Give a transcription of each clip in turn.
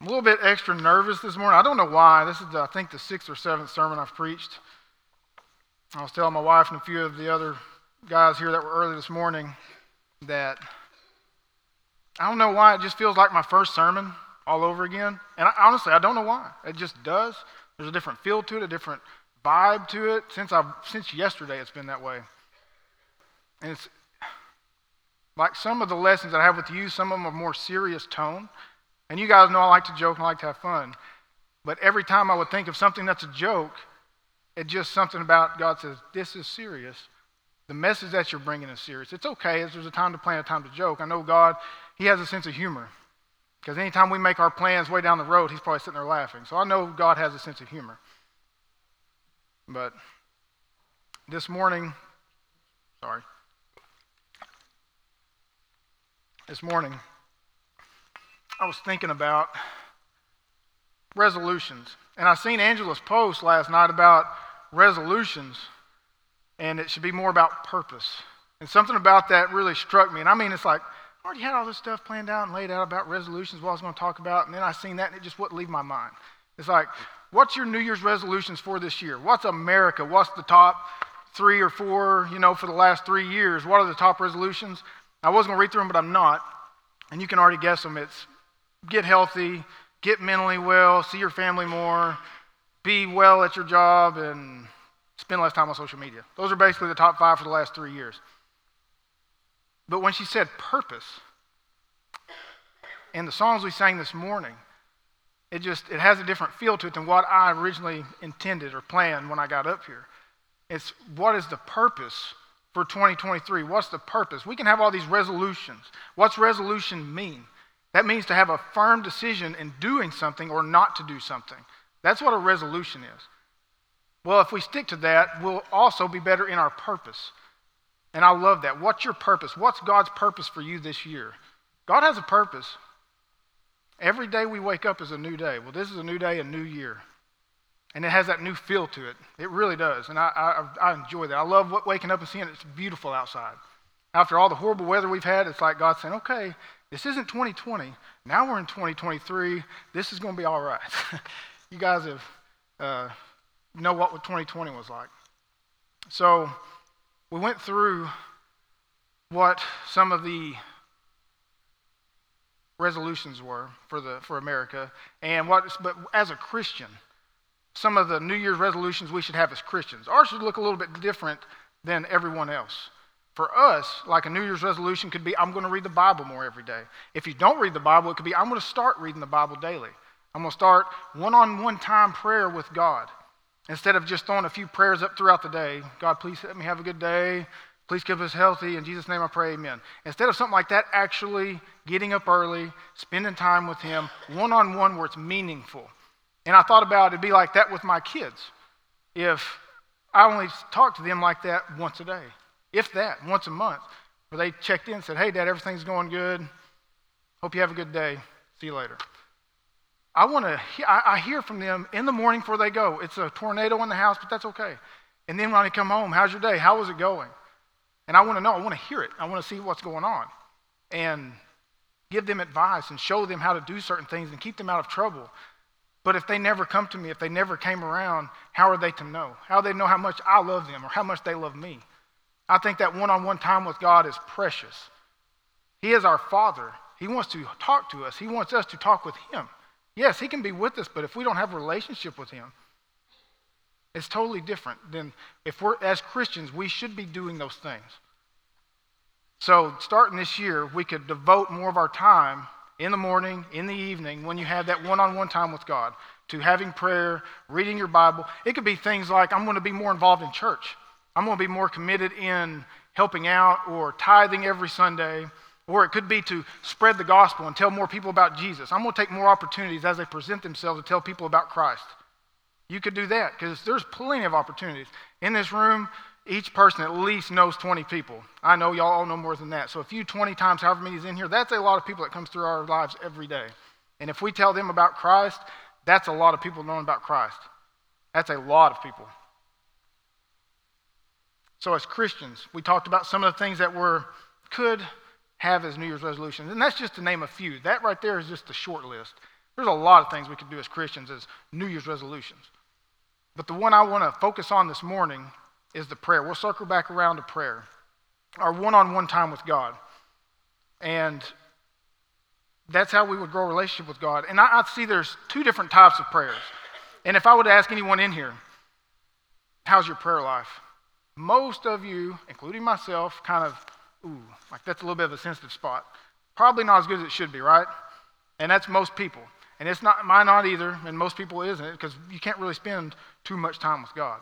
I'm a little bit extra nervous this morning. I don't know why. This is, I think, the sixth or seventh sermon I've preached. I was telling my wife and a few of the other guys here that were early this morning that I don't know why it just feels like my first sermon all over again. And I, honestly, I don't know why. It just does. There's a different feel to it, a different vibe to it. Since I've since yesterday, it's been that way. And it's like some of the lessons I have with you. Some of them are more serious tone. And you guys know I like to joke and I like to have fun. But every time I would think of something that's a joke, it's just something about God says, This is serious. The message that you're bringing is serious. It's okay. There's a time to plan, a time to joke. I know God, He has a sense of humor. Because anytime we make our plans way down the road, He's probably sitting there laughing. So I know God has a sense of humor. But this morning, sorry, this morning, I was thinking about resolutions. And I seen Angela's post last night about resolutions, and it should be more about purpose. And something about that really struck me. And I mean, it's like, I already had all this stuff planned out and laid out about resolutions, what I was going to talk about, and then I seen that, and it just wouldn't leave my mind. It's like, what's your New Year's resolutions for this year? What's America? What's the top three or four, you know, for the last three years? What are the top resolutions? I was going to read through them, but I'm not. And you can already guess them. It's get healthy, get mentally well, see your family more, be well at your job, and spend less time on social media. Those are basically the top five for the last three years. But when she said purpose, and the songs we sang this morning, it just it has a different feel to it than what I originally intended or planned when I got up here. It's what is the purpose for 2023? What's the purpose? We can have all these resolutions. What's resolution mean? That means to have a firm decision in doing something or not to do something. That's what a resolution is. Well, if we stick to that, we'll also be better in our purpose. And I love that. What's your purpose? What's God's purpose for you this year? God has a purpose. Every day we wake up is a new day. Well, this is a new day, a new year. And it has that new feel to it. It really does. And I, I, I enjoy that. I love waking up and seeing it's beautiful outside. After all the horrible weather we've had, it's like God saying, okay, this isn't 2020. Now we're in 2023. This is going to be all right. you guys have uh, know what 2020 was like. So we went through what some of the resolutions were for the for America, and what. But as a Christian, some of the New Year's resolutions we should have as Christians. Ours should look a little bit different than everyone else. For us, like a New Year's resolution could be, I'm going to read the Bible more every day. If you don't read the Bible, it could be, I'm going to start reading the Bible daily. I'm going to start one on one time prayer with God. Instead of just throwing a few prayers up throughout the day God, please let me have a good day. Please keep us healthy. In Jesus' name I pray, amen. Instead of something like that, actually getting up early, spending time with Him, one on one where it's meaningful. And I thought about it'd be like that with my kids. If I only talk to them like that once a day if that, once a month, where they checked in and said, Hey, Dad, everything's going good. Hope you have a good day. See you later. I want to, I hear from them in the morning before they go. It's a tornado in the house, but that's okay. And then when I come home, how's your day? How was it going? And I want to know, I want to hear it. I want to see what's going on. And give them advice and show them how to do certain things and keep them out of trouble. But if they never come to me, if they never came around, how are they to know? How do they know how much I love them or how much they love me? I think that one on one time with God is precious. He is our Father. He wants to talk to us, He wants us to talk with Him. Yes, He can be with us, but if we don't have a relationship with Him, it's totally different than if we're, as Christians, we should be doing those things. So, starting this year, we could devote more of our time in the morning, in the evening, when you have that one on one time with God, to having prayer, reading your Bible. It could be things like, I'm going to be more involved in church. I'm going to be more committed in helping out or tithing every Sunday. Or it could be to spread the gospel and tell more people about Jesus. I'm going to take more opportunities as they present themselves to tell people about Christ. You could do that because there's plenty of opportunities. In this room, each person at least knows 20 people. I know y'all all know more than that. So if you 20 times, however many is in here, that's a lot of people that comes through our lives every day. And if we tell them about Christ, that's a lot of people knowing about Christ. That's a lot of people. So, as Christians, we talked about some of the things that we could have as New Year's resolutions, and that's just to name a few. That right there is just a short list. There's a lot of things we could do as Christians as New Year's resolutions. But the one I want to focus on this morning is the prayer. We'll circle back around to prayer, our one on one time with God. And that's how we would grow a relationship with God. And I, I, see there's two different types of prayers. And if I would ask anyone in here, how's your prayer life? Most of you, including myself, kind of, ooh, like that's a little bit of a sensitive spot. Probably not as good as it should be, right? And that's most people. And it's not mine not either, and most people isn't, because you can't really spend too much time with God.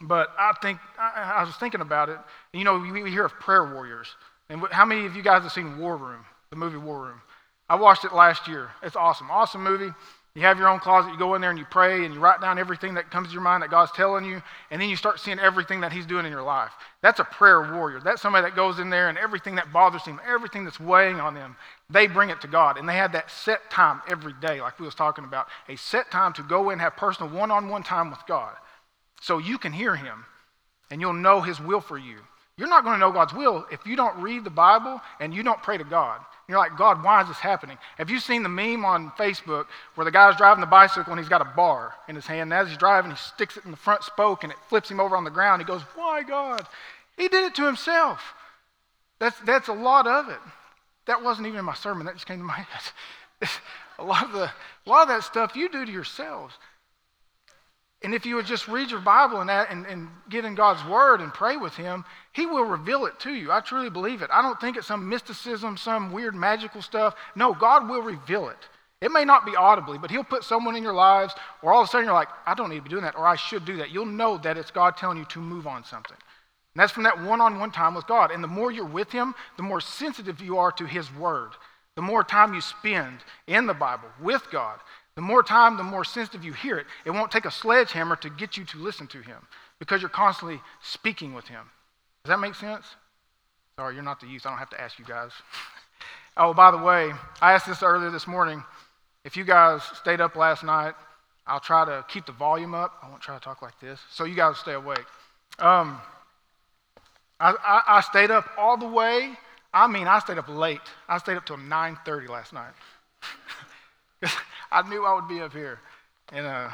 But I think I, I was thinking about it. And you know, we, we hear of prayer warriors. And how many of you guys have seen War Room, the movie War Room? I watched it last year. It's awesome. Awesome movie. You have your own closet, you go in there and you pray and you write down everything that comes to your mind that God's telling you, and then you start seeing everything that He's doing in your life. That's a prayer warrior. That's somebody that goes in there and everything that bothers them, everything that's weighing on them, they bring it to God. And they have that set time every day, like we was talking about, a set time to go in and have personal one-on-one time with God. So you can hear Him and you'll know His will for you. You're not going to know God's will if you don't read the Bible and you don't pray to God. You're like, God, why is this happening? Have you seen the meme on Facebook where the guy's driving the bicycle and he's got a bar in his hand? And as he's driving, he sticks it in the front spoke and it flips him over on the ground. He goes, Why, God? He did it to himself. That's, that's a lot of it. That wasn't even in my sermon, that just came to my head. a, lot of the, a lot of that stuff you do to yourselves. And if you would just read your Bible and, and, and get in God's Word and pray with Him, He will reveal it to you. I truly believe it. I don't think it's some mysticism, some weird magical stuff. No, God will reveal it. It may not be audibly, but He'll put someone in your lives, or all of a sudden you're like, I don't need to be doing that, or I should do that. You'll know that it's God telling you to move on something. And that's from that one on one time with God. And the more you're with Him, the more sensitive you are to His Word. The more time you spend in the Bible with God, the more time, the more sensitive you hear it. It won't take a sledgehammer to get you to listen to him because you're constantly speaking with him. Does that make sense? Sorry, you're not the youth. I don't have to ask you guys. oh, by the way, I asked this earlier this morning. If you guys stayed up last night, I'll try to keep the volume up. I won't try to talk like this, so you guys stay awake. Um, I, I, I stayed up all the way. I mean, I stayed up late. I stayed up till 9:30 last night. I knew I would be up here. And uh,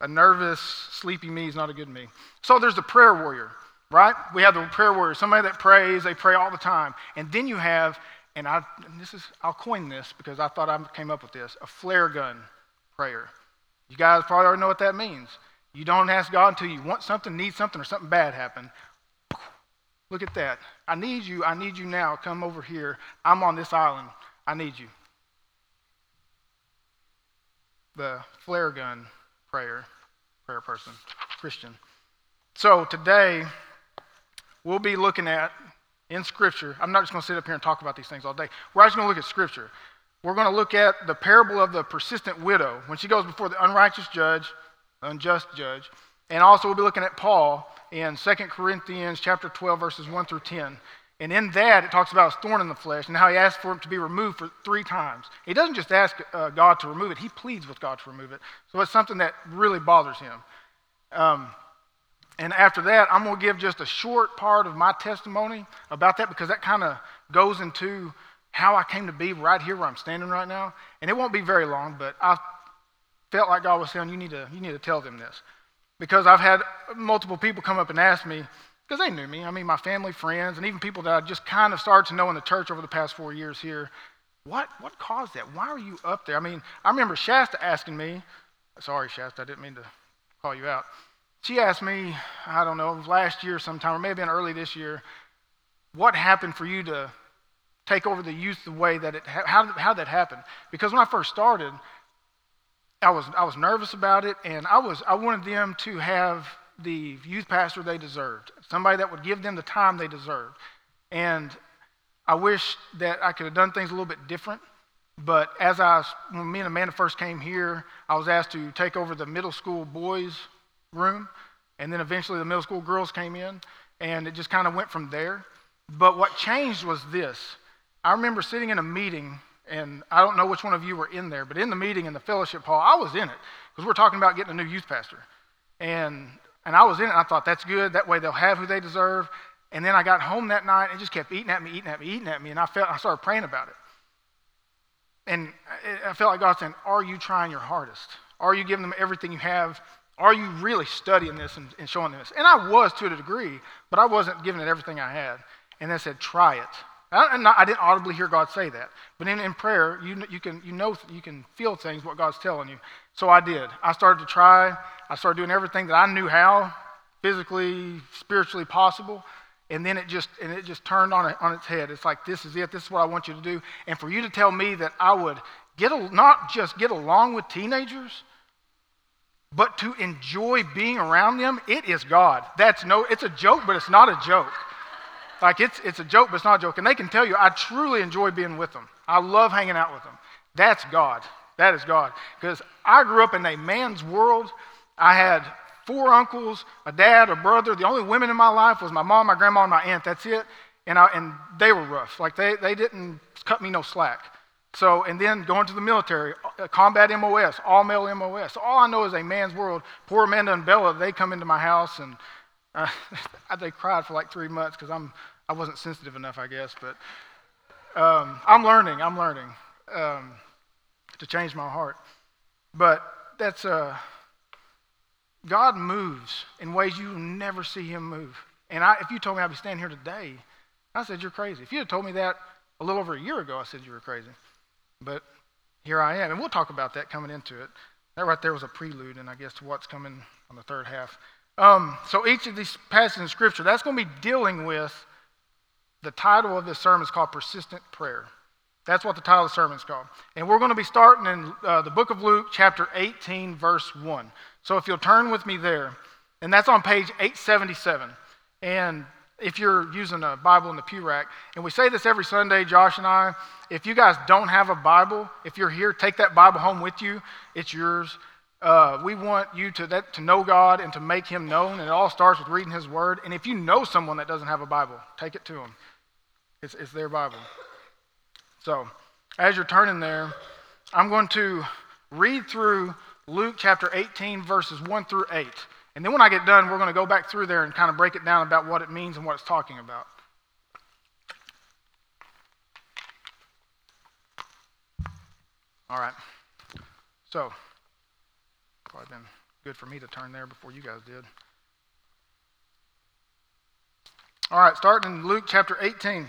a nervous, sleepy me is not a good me. So there's the prayer warrior, right? We have the prayer warrior, somebody that prays, they pray all the time. And then you have, and I and this is I'll coin this because I thought I came up with this, a flare gun prayer. You guys probably already know what that means. You don't ask God until you want something, need something, or something bad happen. Look at that. I need you. I need you now. Come over here. I'm on this island. I need you the flare gun prayer, prayer person, Christian. So today, we'll be looking at in Scripture. I'm not just going to sit up here and talk about these things all day. We're just going to look at Scripture. We're going to look at the parable of the persistent widow when she goes before the unrighteous judge, unjust judge, and also we'll be looking at Paul in 2 Corinthians chapter 12 verses 1 through 10. And in that, it talks about his thorn in the flesh and how he asked for it to be removed for three times. He doesn't just ask uh, God to remove it, he pleads with God to remove it. So it's something that really bothers him. Um, and after that, I'm going to give just a short part of my testimony about that because that kind of goes into how I came to be right here where I'm standing right now. And it won't be very long, but I felt like God was saying, you need to, you need to tell them this. Because I've had multiple people come up and ask me, because they knew me. I mean, my family, friends, and even people that I just kind of started to know in the church over the past four years here. What, what caused that? Why are you up there? I mean, I remember Shasta asking me, sorry, Shasta, I didn't mean to call you out. She asked me, I don't know, last year sometime, or maybe early this year, what happened for you to take over the youth the way that it, how, how that happened? Because when I first started, I was, I was nervous about it, and I, was, I wanted them to have the youth pastor they deserved, somebody that would give them the time they deserved. And I wish that I could have done things a little bit different. But as I, when me and Amanda first came here, I was asked to take over the middle school boys' room, and then eventually the middle school girls came in, and it just kind of went from there. But what changed was this. I remember sitting in a meeting, and I don't know which one of you were in there, but in the meeting in the fellowship hall, I was in it because we're talking about getting a new youth pastor. And and I was in it, I thought, that's good. That way they'll have who they deserve. And then I got home that night and just kept eating at me, eating at me, eating at me. And I felt I started praying about it. And I felt like God saying, Are you trying your hardest? Are you giving them everything you have? Are you really studying this and, and showing them this? And I was to a degree, but I wasn't giving it everything I had. And then said, Try it. I, I didn't audibly hear God say that, but in, in prayer, you, you, can, you know, you can feel things, what God's telling you. So I did. I started to try. I started doing everything that I knew how, physically, spiritually possible. And then it just, and it just turned on, it, on its head. It's like, this is it. This is what I want you to do. And for you to tell me that I would get a, not just get along with teenagers, but to enjoy being around them, it is God. That's no, it's a joke, but it's not a joke. Like it's, it's a joke, but it's not a joke. And they can tell you, I truly enjoy being with them. I love hanging out with them. That's God. That is God. Because I grew up in a man's world. I had four uncles, a dad, a brother. The only women in my life was my mom, my grandma, and my aunt. That's it. And, I, and they were rough. Like they, they didn't cut me no slack. So, and then going to the military, uh, combat MOS, all male MOS. All I know is a man's world. Poor Amanda and Bella, they come into my house and uh, they cried for like three months because I'm I wasn't sensitive enough, I guess. But um, I'm learning. I'm learning um, to change my heart. But that's uh, God moves in ways you never see Him move. And I, if you told me I'd be standing here today, I said you're crazy. If you had told me that a little over a year ago, I said you were crazy. But here I am, and we'll talk about that coming into it. That right there was a prelude, and I guess to what's coming on the third half. Um, so each of these passages in Scripture, that's going to be dealing with the title of this sermon is called Persistent Prayer. That's what the title of the sermon is called. And we're going to be starting in uh, the book of Luke, chapter 18, verse 1. So if you'll turn with me there, and that's on page 877. And if you're using a Bible in the pew rack, and we say this every Sunday, Josh and I, if you guys don't have a Bible, if you're here, take that Bible home with you. It's yours. Uh, we want you to, that, to know God and to make Him known, and it all starts with reading His Word. And if you know someone that doesn't have a Bible, take it to them. It's, it's their Bible. So, as you're turning there, I'm going to read through Luke chapter 18, verses 1 through 8. And then when I get done, we're going to go back through there and kind of break it down about what it means and what it's talking about. All right. So, probably been good for me to turn there before you guys did. All right, starting in Luke chapter 18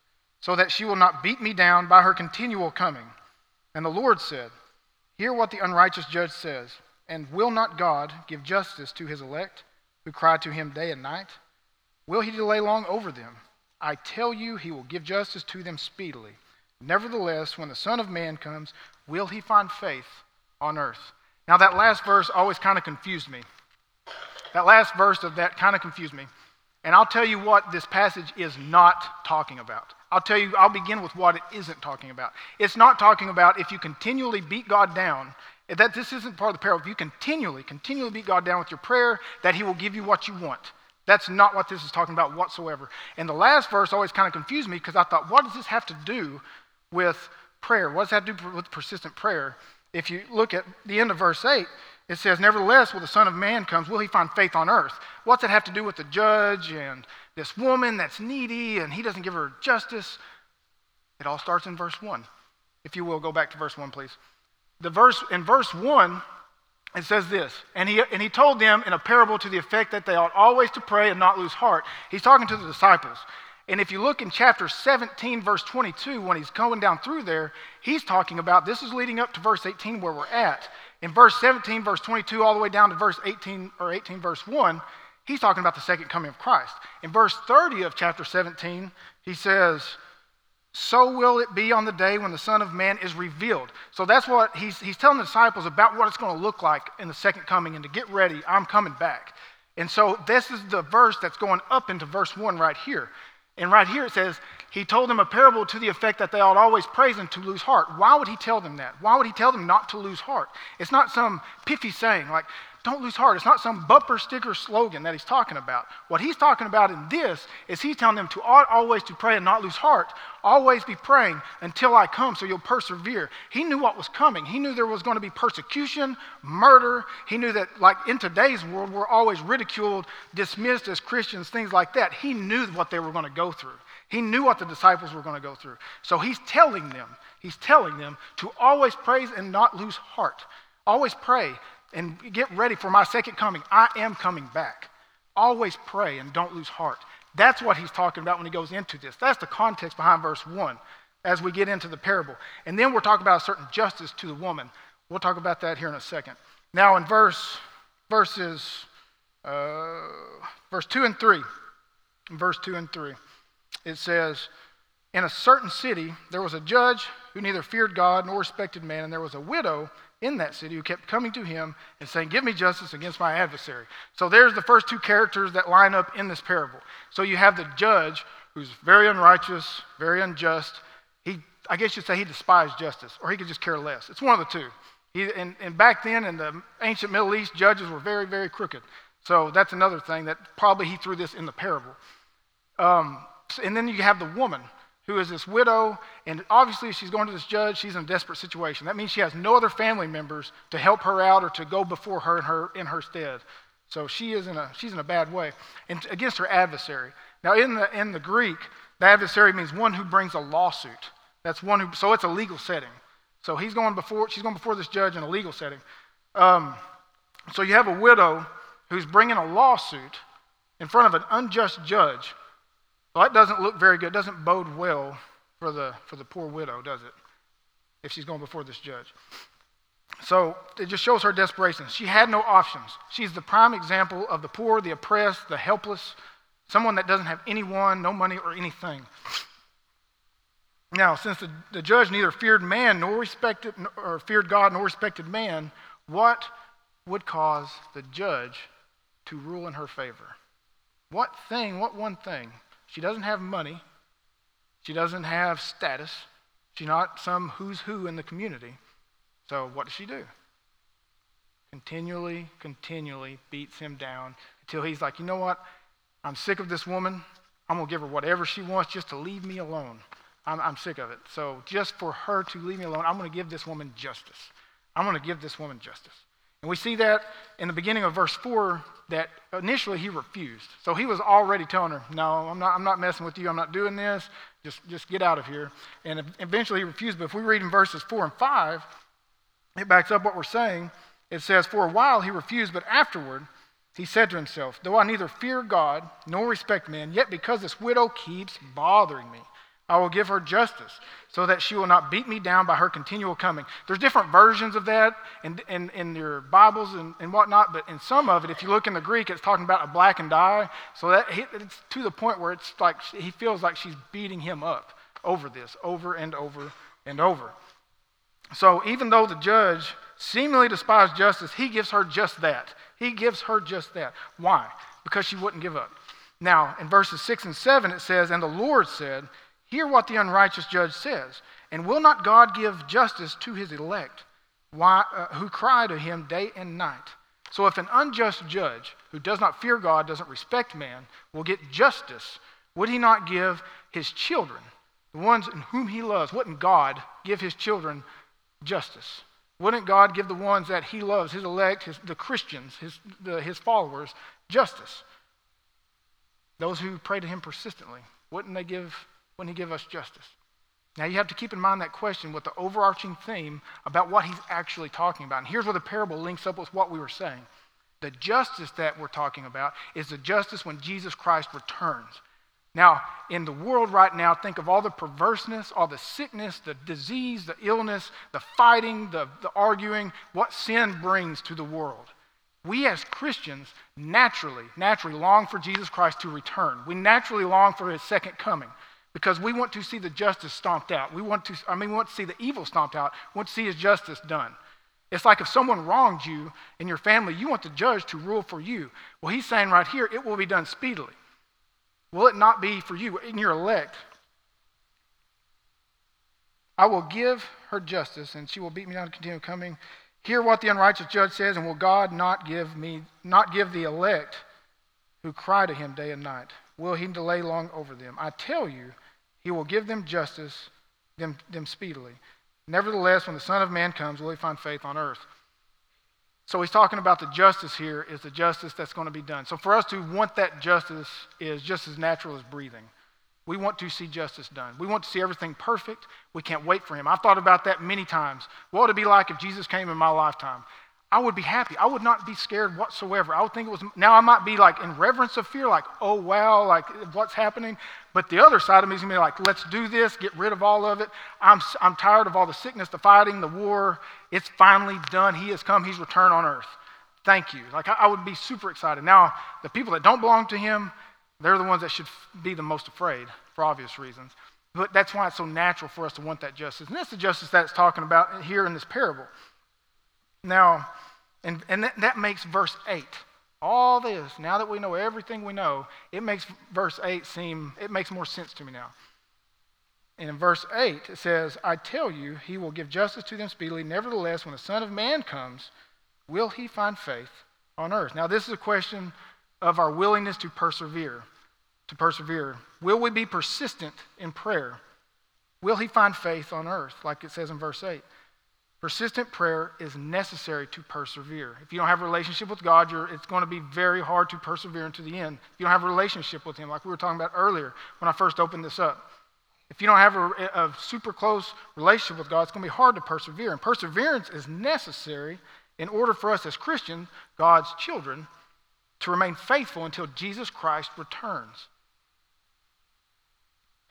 so that she will not beat me down by her continual coming. And the Lord said, Hear what the unrighteous judge says, and will not God give justice to his elect, who cry to him day and night? Will he delay long over them? I tell you, he will give justice to them speedily. Nevertheless, when the Son of Man comes, will he find faith on earth? Now, that last verse always kind of confused me. That last verse of that kind of confused me. And I'll tell you what this passage is not talking about. I'll tell you, I'll begin with what it isn't talking about. It's not talking about if you continually beat God down, that this isn't part of the parable. If you continually, continually beat God down with your prayer, that He will give you what you want. That's not what this is talking about whatsoever. And the last verse always kind of confused me because I thought, what does this have to do with prayer? What does that do with persistent prayer? If you look at the end of verse 8, it says, Nevertheless, when the Son of Man comes, will he find faith on earth? What's it have to do with the judge and this woman that's needy and he doesn't give her justice? It all starts in verse 1. If you will, go back to verse 1, please. The verse in verse 1, it says this, and he, and he told them in a parable to the effect that they ought always to pray and not lose heart. He's talking to the disciples. And if you look in chapter 17, verse 22, when he's going down through there, he's talking about this is leading up to verse 18 where we're at. In verse 17, verse 22, all the way down to verse 18 or 18, verse 1, he's talking about the second coming of Christ. In verse 30 of chapter 17, he says, So will it be on the day when the Son of Man is revealed. So that's what he's, he's telling the disciples about what it's going to look like in the second coming and to get ready, I'm coming back. And so this is the verse that's going up into verse 1 right here. And right here it says, he told them a parable to the effect that they ought always praise and to lose heart. Why would he tell them that? Why would he tell them not to lose heart? It's not some piffy saying like, don't lose heart. It's not some bumper sticker slogan that he's talking about. What he's talking about in this is he's telling them to always to pray and not lose heart. Always be praying until I come so you'll persevere. He knew what was coming. He knew there was going to be persecution, murder. He knew that, like in today's world, we're always ridiculed, dismissed as Christians, things like that. He knew what they were going to go through. He knew what the disciples were going to go through. So he's telling them, he's telling them to always praise and not lose heart. Always pray and get ready for my second coming. I am coming back. Always pray and don't lose heart. That's what he's talking about when he goes into this. That's the context behind verse 1 as we get into the parable. And then we're talking about a certain justice to the woman. We'll talk about that here in a second. Now, in verse verses uh, verse 2 and 3, verse 2 and 3, it says, In a certain city there was a judge who neither feared God nor respected man, and there was a widow in that city who kept coming to him and saying, Give me justice against my adversary. So there's the first two characters that line up in this parable. So you have the judge who's very unrighteous, very unjust. He, I guess you'd say he despised justice, or he could just care less. It's one of the two. He, and, and back then in the ancient Middle East, judges were very, very crooked. So that's another thing that probably he threw this in the parable. Um, and then you have the woman who is this widow, and obviously she's going to this judge, she's in a desperate situation. That means she has no other family members to help her out or to go before her in her, in her stead. So she is in a, she's in a bad way and against her adversary. Now, in the, in the Greek, the adversary means one who brings a lawsuit. That's one who, so it's a legal setting. So he's going before, she's going before this judge in a legal setting. Um, so you have a widow who's bringing a lawsuit in front of an unjust judge well, that doesn't look very good. It doesn't bode well for the, for the poor widow, does it? If she's going before this judge. So it just shows her desperation. She had no options. She's the prime example of the poor, the oppressed, the helpless, someone that doesn't have anyone, no money, or anything. Now, since the, the judge neither feared man nor respected or feared God nor respected man, what would cause the judge to rule in her favor? What thing, what one thing she doesn't have money. She doesn't have status. She's not some who's who in the community. So what does she do? Continually, continually beats him down until he's like, you know what? I'm sick of this woman. I'm going to give her whatever she wants just to leave me alone. I'm, I'm sick of it. So just for her to leave me alone, I'm going to give this woman justice. I'm going to give this woman justice. And we see that in the beginning of verse 4 that initially he refused. So he was already telling her, No, I'm not, I'm not messing with you. I'm not doing this. Just, just get out of here. And eventually he refused. But if we read in verses 4 and 5, it backs up what we're saying. It says, For a while he refused, but afterward he said to himself, Though I neither fear God nor respect men, yet because this widow keeps bothering me, I will give her justice, so that she will not beat me down by her continual coming. There's different versions of that in, in, in your Bibles and, and whatnot, but in some of it, if you look in the Greek, it's talking about a blackened eye. So that it's to the point where it's like he feels like she's beating him up over this, over and over and over. So even though the judge seemingly despised justice, he gives her just that. He gives her just that. Why? Because she wouldn't give up. Now, in verses 6 and 7, it says, And the Lord said, Hear what the unrighteous judge says. And will not God give justice to his elect why, uh, who cry to him day and night? So if an unjust judge who does not fear God, doesn't respect man, will get justice, would he not give his children, the ones in whom he loves, wouldn't God give his children justice? Wouldn't God give the ones that he loves, his elect, his, the Christians, his, the, his followers, justice? Those who pray to him persistently, wouldn't they give when he give us justice? Now you have to keep in mind that question with the overarching theme about what he's actually talking about. And here's where the parable links up with what we were saying. The justice that we're talking about is the justice when Jesus Christ returns. Now, in the world right now, think of all the perverseness, all the sickness, the disease, the illness, the fighting, the, the arguing, what sin brings to the world. We as Christians naturally, naturally long for Jesus Christ to return. We naturally long for his second coming because we want to see the justice stomped out. We want to, I mean, we want to see the evil stomped out. We want to see his justice done. It's like if someone wronged you in your family, you want the judge to rule for you. Well, he's saying right here, it will be done speedily. Will it not be for you in your elect? I will give her justice, and she will beat me down to continue coming. Hear what the unrighteous judge says, and will God not give me not give the elect who cry to him day and night? Will he delay long over them? I tell you, he will give them justice, them, them speedily. Nevertheless, when the Son of Man comes, will he find faith on earth? So he's talking about the justice here is the justice that's going to be done. So for us to want that justice is just as natural as breathing. We want to see justice done. We want to see everything perfect. We can't wait for him. I've thought about that many times. What would it be like if Jesus came in my lifetime? I would be happy. I would not be scared whatsoever. I would think it was, now I might be like in reverence of fear, like, oh wow, like what's happening? But the other side of me is gonna be like, let's do this, get rid of all of it. I'm, I'm tired of all the sickness, the fighting, the war. It's finally done. He has come, He's returned on earth. Thank you. Like, I, I would be super excited. Now, the people that don't belong to Him, they're the ones that should be the most afraid for obvious reasons. But that's why it's so natural for us to want that justice. And that's the justice that it's talking about here in this parable. Now, and, and that, that makes verse 8. All this, now that we know everything we know, it makes verse 8 seem, it makes more sense to me now. And in verse 8, it says, I tell you, he will give justice to them speedily. Nevertheless, when the Son of Man comes, will he find faith on earth? Now, this is a question of our willingness to persevere. To persevere. Will we be persistent in prayer? Will he find faith on earth, like it says in verse 8? Persistent prayer is necessary to persevere. If you don't have a relationship with God, it's going to be very hard to persevere into the end. If you don't have a relationship with Him, like we were talking about earlier when I first opened this up. If you don't have a, a super close relationship with God, it's going to be hard to persevere. And perseverance is necessary in order for us as Christians, God's children, to remain faithful until Jesus Christ returns.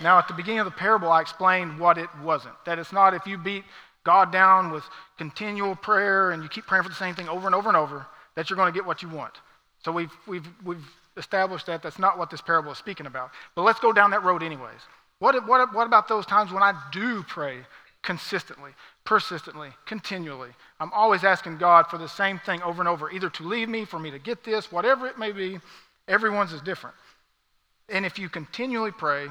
Now, at the beginning of the parable, I explained what it wasn't. That it's not if you beat God down with continual prayer and you keep praying for the same thing over and over and over, that you're going to get what you want. So we've, we've, we've established that that's not what this parable is speaking about. But let's go down that road anyways. What, what, what about those times when I do pray consistently, persistently, continually? I'm always asking God for the same thing over and over, either to leave me, for me to get this, whatever it may be. Everyone's is different. And if you continually pray,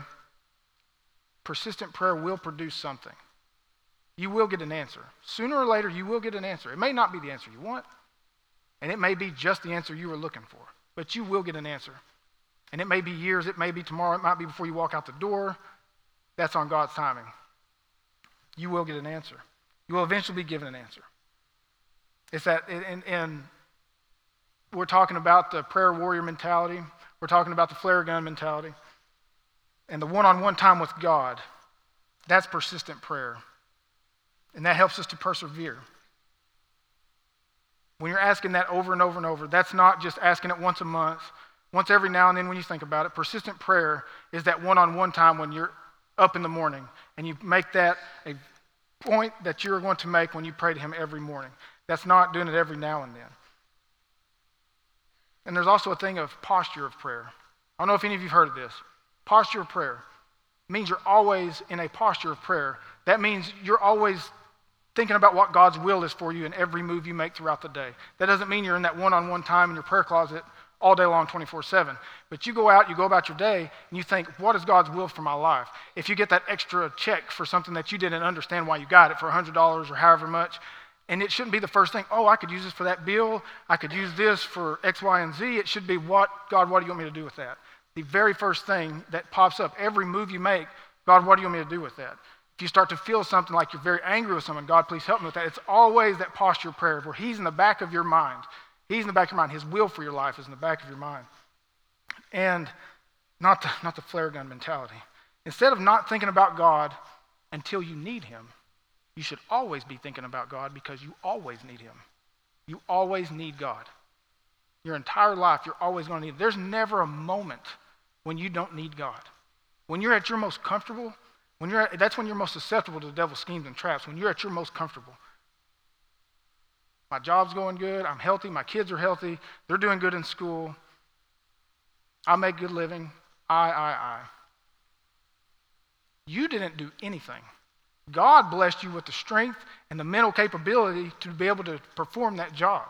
persistent prayer will produce something you will get an answer. Sooner or later, you will get an answer. It may not be the answer you want, and it may be just the answer you were looking for, but you will get an answer. And it may be years, it may be tomorrow, it might be before you walk out the door. That's on God's timing. You will get an answer. You will eventually be given an answer. It's that, and, and we're talking about the prayer warrior mentality, we're talking about the flare gun mentality, and the one on one time with God. That's persistent prayer. And that helps us to persevere. When you're asking that over and over and over, that's not just asking it once a month, once every now and then when you think about it. Persistent prayer is that one on one time when you're up in the morning and you make that a point that you're going to make when you pray to Him every morning. That's not doing it every now and then. And there's also a thing of posture of prayer. I don't know if any of you have heard of this. Posture of prayer means you're always in a posture of prayer. That means you're always thinking about what God's will is for you in every move you make throughout the day. That doesn't mean you're in that one on one time in your prayer closet all day long, 24 7. But you go out, you go about your day, and you think, what is God's will for my life? If you get that extra check for something that you didn't understand why you got it for $100 or however much, and it shouldn't be the first thing, oh, I could use this for that bill, I could use this for X, Y, and Z. It should be, what, God, what do you want me to do with that? The very first thing that pops up, every move you make, God, what do you want me to do with that? If you start to feel something like you're very angry with someone, God, please help me with that. It's always that posture of prayer where He's in the back of your mind. He's in the back of your mind. His will for your life is in the back of your mind. And not the, not the flare gun mentality. Instead of not thinking about God until you need Him, you should always be thinking about God because you always need Him. You always need God. Your entire life, you're always going to need. There's never a moment when you don't need God. When you're at your most comfortable, when you're at, that's when you're most susceptible to the devil's schemes and traps, when you're at your most comfortable. My job's going good. I'm healthy. My kids are healthy. They're doing good in school. I make good living. I, I, I. You didn't do anything. God blessed you with the strength and the mental capability to be able to perform that job.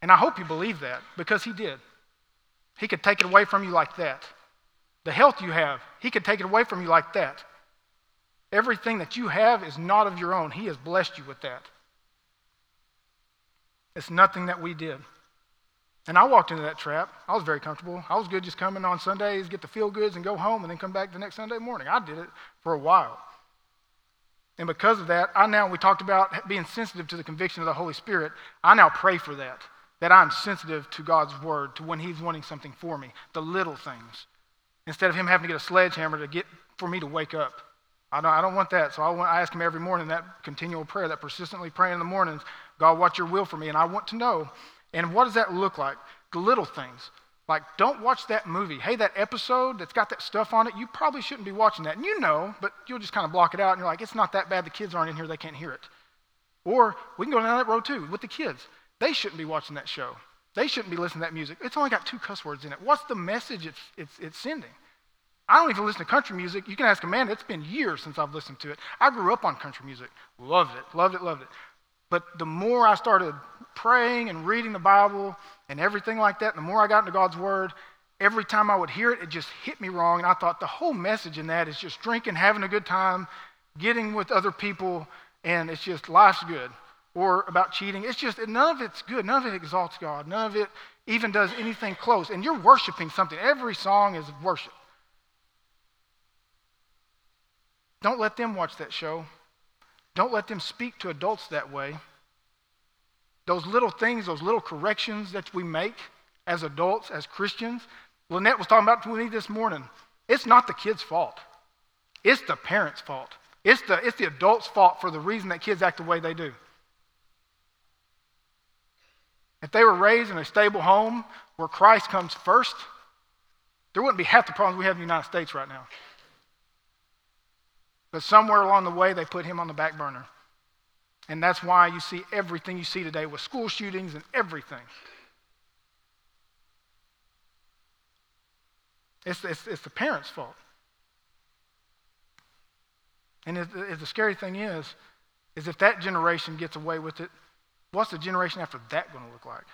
And I hope you believe that because He did. He could take it away from you like that. The health you have, He could take it away from you like that. Everything that you have is not of your own. He has blessed you with that. It's nothing that we did. And I walked into that trap. I was very comfortable. I was good just coming on Sundays, get the feel goods, and go home, and then come back the next Sunday morning. I did it for a while. And because of that, I now, we talked about being sensitive to the conviction of the Holy Spirit. I now pray for that, that I'm sensitive to God's word, to when He's wanting something for me, the little things, instead of Him having to get a sledgehammer to get for me to wake up. I don't, I don't want that. So I, want, I ask him every morning that continual prayer, that persistently praying in the mornings, God, what's your will for me? And I want to know. And what does that look like? The little things. Like, don't watch that movie. Hey, that episode that's got that stuff on it, you probably shouldn't be watching that. And you know, but you'll just kind of block it out and you're like, it's not that bad. The kids aren't in here, they can't hear it. Or we can go down that road too with the kids. They shouldn't be watching that show. They shouldn't be listening to that music. It's only got two cuss words in it. What's the message it's, it's, it's sending? I don't even listen to country music. You can ask Amanda, it's been years since I've listened to it. I grew up on country music. Loved it, loved it, loved it. But the more I started praying and reading the Bible and everything like that, the more I got into God's Word, every time I would hear it, it just hit me wrong. And I thought the whole message in that is just drinking, having a good time, getting with other people, and it's just life's good. Or about cheating. It's just, none of it's good. None of it exalts God. None of it even does anything close. And you're worshiping something. Every song is worship. Don't let them watch that show. Don't let them speak to adults that way. Those little things, those little corrections that we make as adults, as Christians, Lynette was talking about to me this morning. It's not the kid's fault. It's the parents' fault. It's the, it's the adult's fault for the reason that kids act the way they do. If they were raised in a stable home where Christ comes first, there wouldn't be half the problems we have in the United States right now. But somewhere along the way, they put him on the back burner. And that's why you see everything you see today with school shootings and everything. It's, it's, it's the parents' fault. And it, it, the scary thing is, is if that generation gets away with it, what's the generation after that going to look like?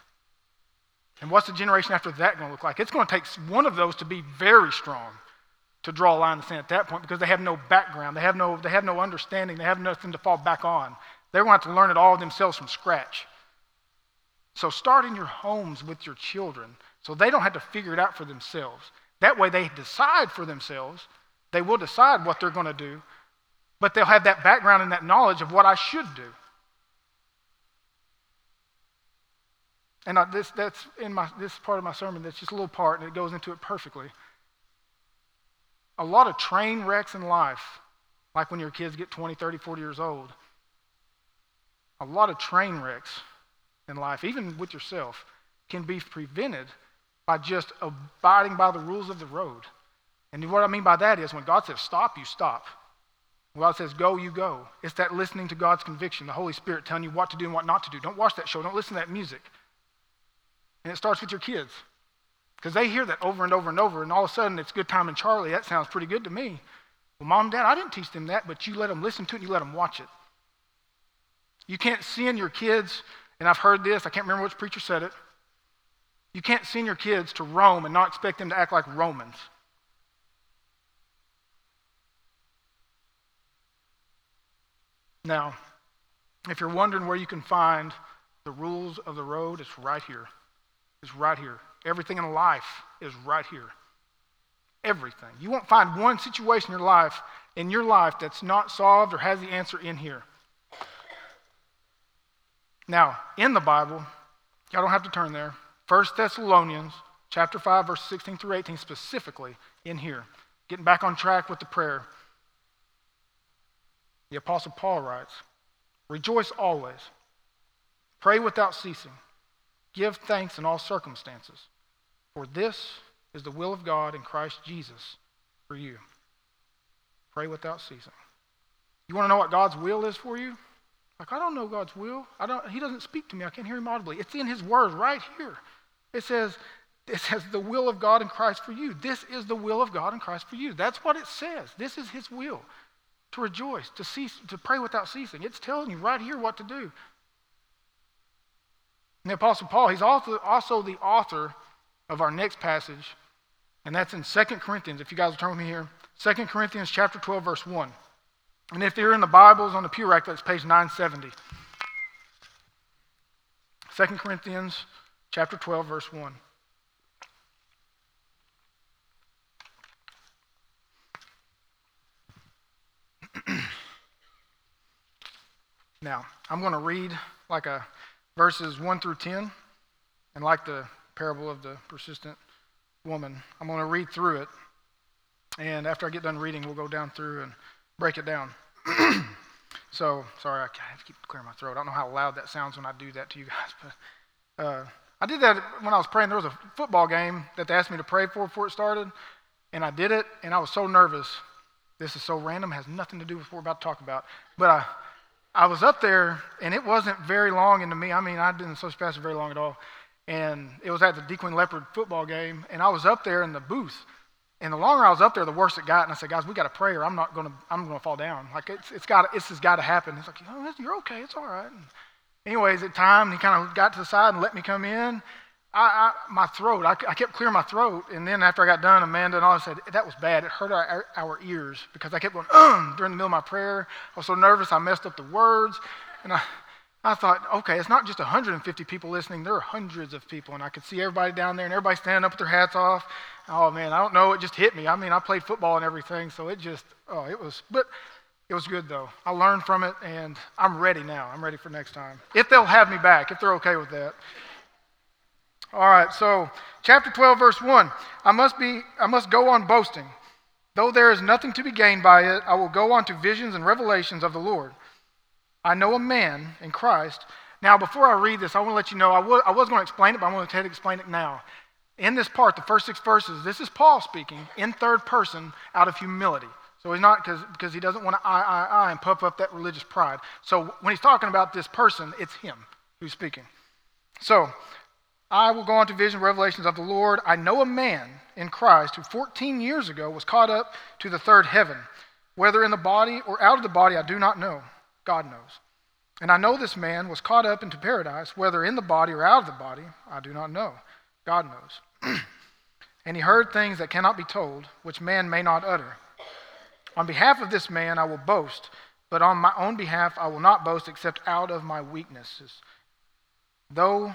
And what's the generation after that going to look like? It's going to take one of those to be very strong to draw a line in the sand at that point because they have no background. They have no, they have no understanding. They have nothing to fall back on. They're going to have to learn it all themselves from scratch. So start in your homes with your children so they don't have to figure it out for themselves. That way they decide for themselves. They will decide what they're going to do, but they'll have that background and that knowledge of what I should do. And I, this, that's in my, this part of my sermon, that's just a little part, and it goes into it perfectly a lot of train wrecks in life, like when your kids get 20, 30, 40 years old, a lot of train wrecks in life, even with yourself, can be prevented by just abiding by the rules of the road. And what I mean by that is when God says stop, you stop. When God says go, you go. It's that listening to God's conviction, the Holy Spirit telling you what to do and what not to do. Don't watch that show, don't listen to that music. And it starts with your kids. Because they hear that over and over and over, and all of a sudden it's good time in Charlie. That sounds pretty good to me. Well, mom dad, I didn't teach them that, but you let them listen to it and you let them watch it. You can't send your kids, and I've heard this, I can't remember which preacher said it. You can't send your kids to Rome and not expect them to act like Romans. Now, if you're wondering where you can find the rules of the road, it's right here. It's right here. Everything in life is right here. Everything. You won't find one situation in your life in your life that's not solved or has the answer in here. Now, in the Bible, y'all don't have to turn there. 1 Thessalonians chapter 5 verse 16 through 18 specifically in here. Getting back on track with the prayer. The apostle Paul writes, "Rejoice always. Pray without ceasing. Give thanks in all circumstances." For this is the will of God in Christ Jesus for you. Pray without ceasing. You want to know what God's will is for you? Like, I don't know God's will. I don't, he doesn't speak to me. I can't hear him audibly. It's in his word right here. It says, it says the will of God in Christ for you. This is the will of God in Christ for you. That's what it says. This is his will. To rejoice, to cease, to pray without ceasing. It's telling you right here what to do. And the Apostle Paul, he's also, also the author of our next passage And that's in 2 Corinthians, if you guys will turn with me here. 2 Corinthians chapter 12, verse 1. And if you're in the Bibles on the pew rack, that's page 970. 2 Corinthians chapter 12, verse 1. now, I'm going to read like a verses 1 through 10, and like the parable of the persistent woman, I'm going to read through it. And after I get done reading, we'll go down through and break it down. so, sorry, I have to keep clearing my throat. I don't know how loud that sounds when I do that to you guys, but uh, I did that when I was praying. There was a football game that they asked me to pray for before it started, and I did it, and I was so nervous. This is so random, has nothing to do with what we're about to talk about. But I, I was up there, and it wasn't very long into me. I mean, I didn't social pastor very long at all. And it was at the De Queen Leopard football game, and I was up there in the booth. And the longer I was up there, the worse it got. And I said, guys, we got to pray, or I'm not going to. I'm to fall down. Like it's, it's got. This has got to happen. He's like, oh, you're okay. It's all right. And anyways, at time, he kind of got to the side and let me come in. I, I, my throat, I, I, kept clearing my throat. And then after I got done, Amanda and all said, that was bad. It hurt our, our ears because I kept going, um, during the middle of my prayer. I was so nervous, I messed up the words. And I, I thought, okay, it's not just 150 people listening, there are hundreds of people. And I could see everybody down there and everybody standing up with their hats off. Oh, man, I don't know. It just hit me. I mean, I played football and everything, so it just, oh, it was, but it was good though. I learned from it and I'm ready now. I'm ready for next time. If they'll have me back, if they're okay with that. All right, so chapter 12, verse 1. I must be I must go on boasting. Though there is nothing to be gained by it, I will go on to visions and revelations of the Lord. I know a man in Christ. Now, before I read this, I want to let you know I was, I was going to explain it, but I'm going to explain it now. In this part, the first six verses, this is Paul speaking in third person out of humility. So he's not because he doesn't want to I, I, I and puff up that religious pride. So when he's talking about this person, it's him who's speaking. So I will go on to vision revelations of the Lord. I know a man in Christ who 14 years ago was caught up to the third heaven. Whether in the body or out of the body, I do not know. God knows. And I know this man was caught up into paradise, whether in the body or out of the body, I do not know. God knows. and he heard things that cannot be told, which man may not utter. On behalf of this man, I will boast, but on my own behalf, I will not boast except out of my weaknesses. Though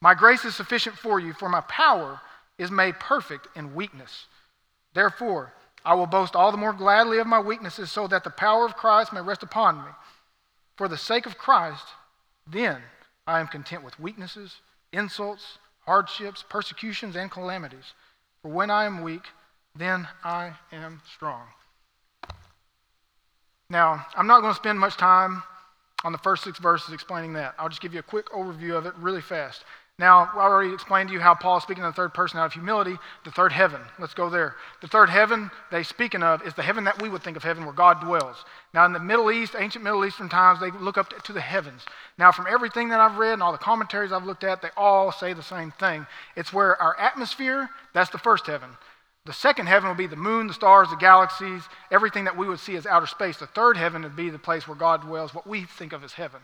My grace is sufficient for you, for my power is made perfect in weakness. Therefore, I will boast all the more gladly of my weaknesses, so that the power of Christ may rest upon me. For the sake of Christ, then I am content with weaknesses, insults, hardships, persecutions, and calamities. For when I am weak, then I am strong. Now, I'm not going to spend much time on the first six verses explaining that. I'll just give you a quick overview of it really fast. Now, I already explained to you how Paul is speaking in the third person out of humility, the third heaven. Let's go there. The third heaven they speaking of is the heaven that we would think of heaven where God dwells. Now, in the Middle East, ancient Middle Eastern times, they look up to the heavens. Now, from everything that I've read and all the commentaries I've looked at, they all say the same thing. It's where our atmosphere, that's the first heaven. The second heaven would be the moon, the stars, the galaxies, everything that we would see as outer space. The third heaven would be the place where God dwells, what we think of as heaven,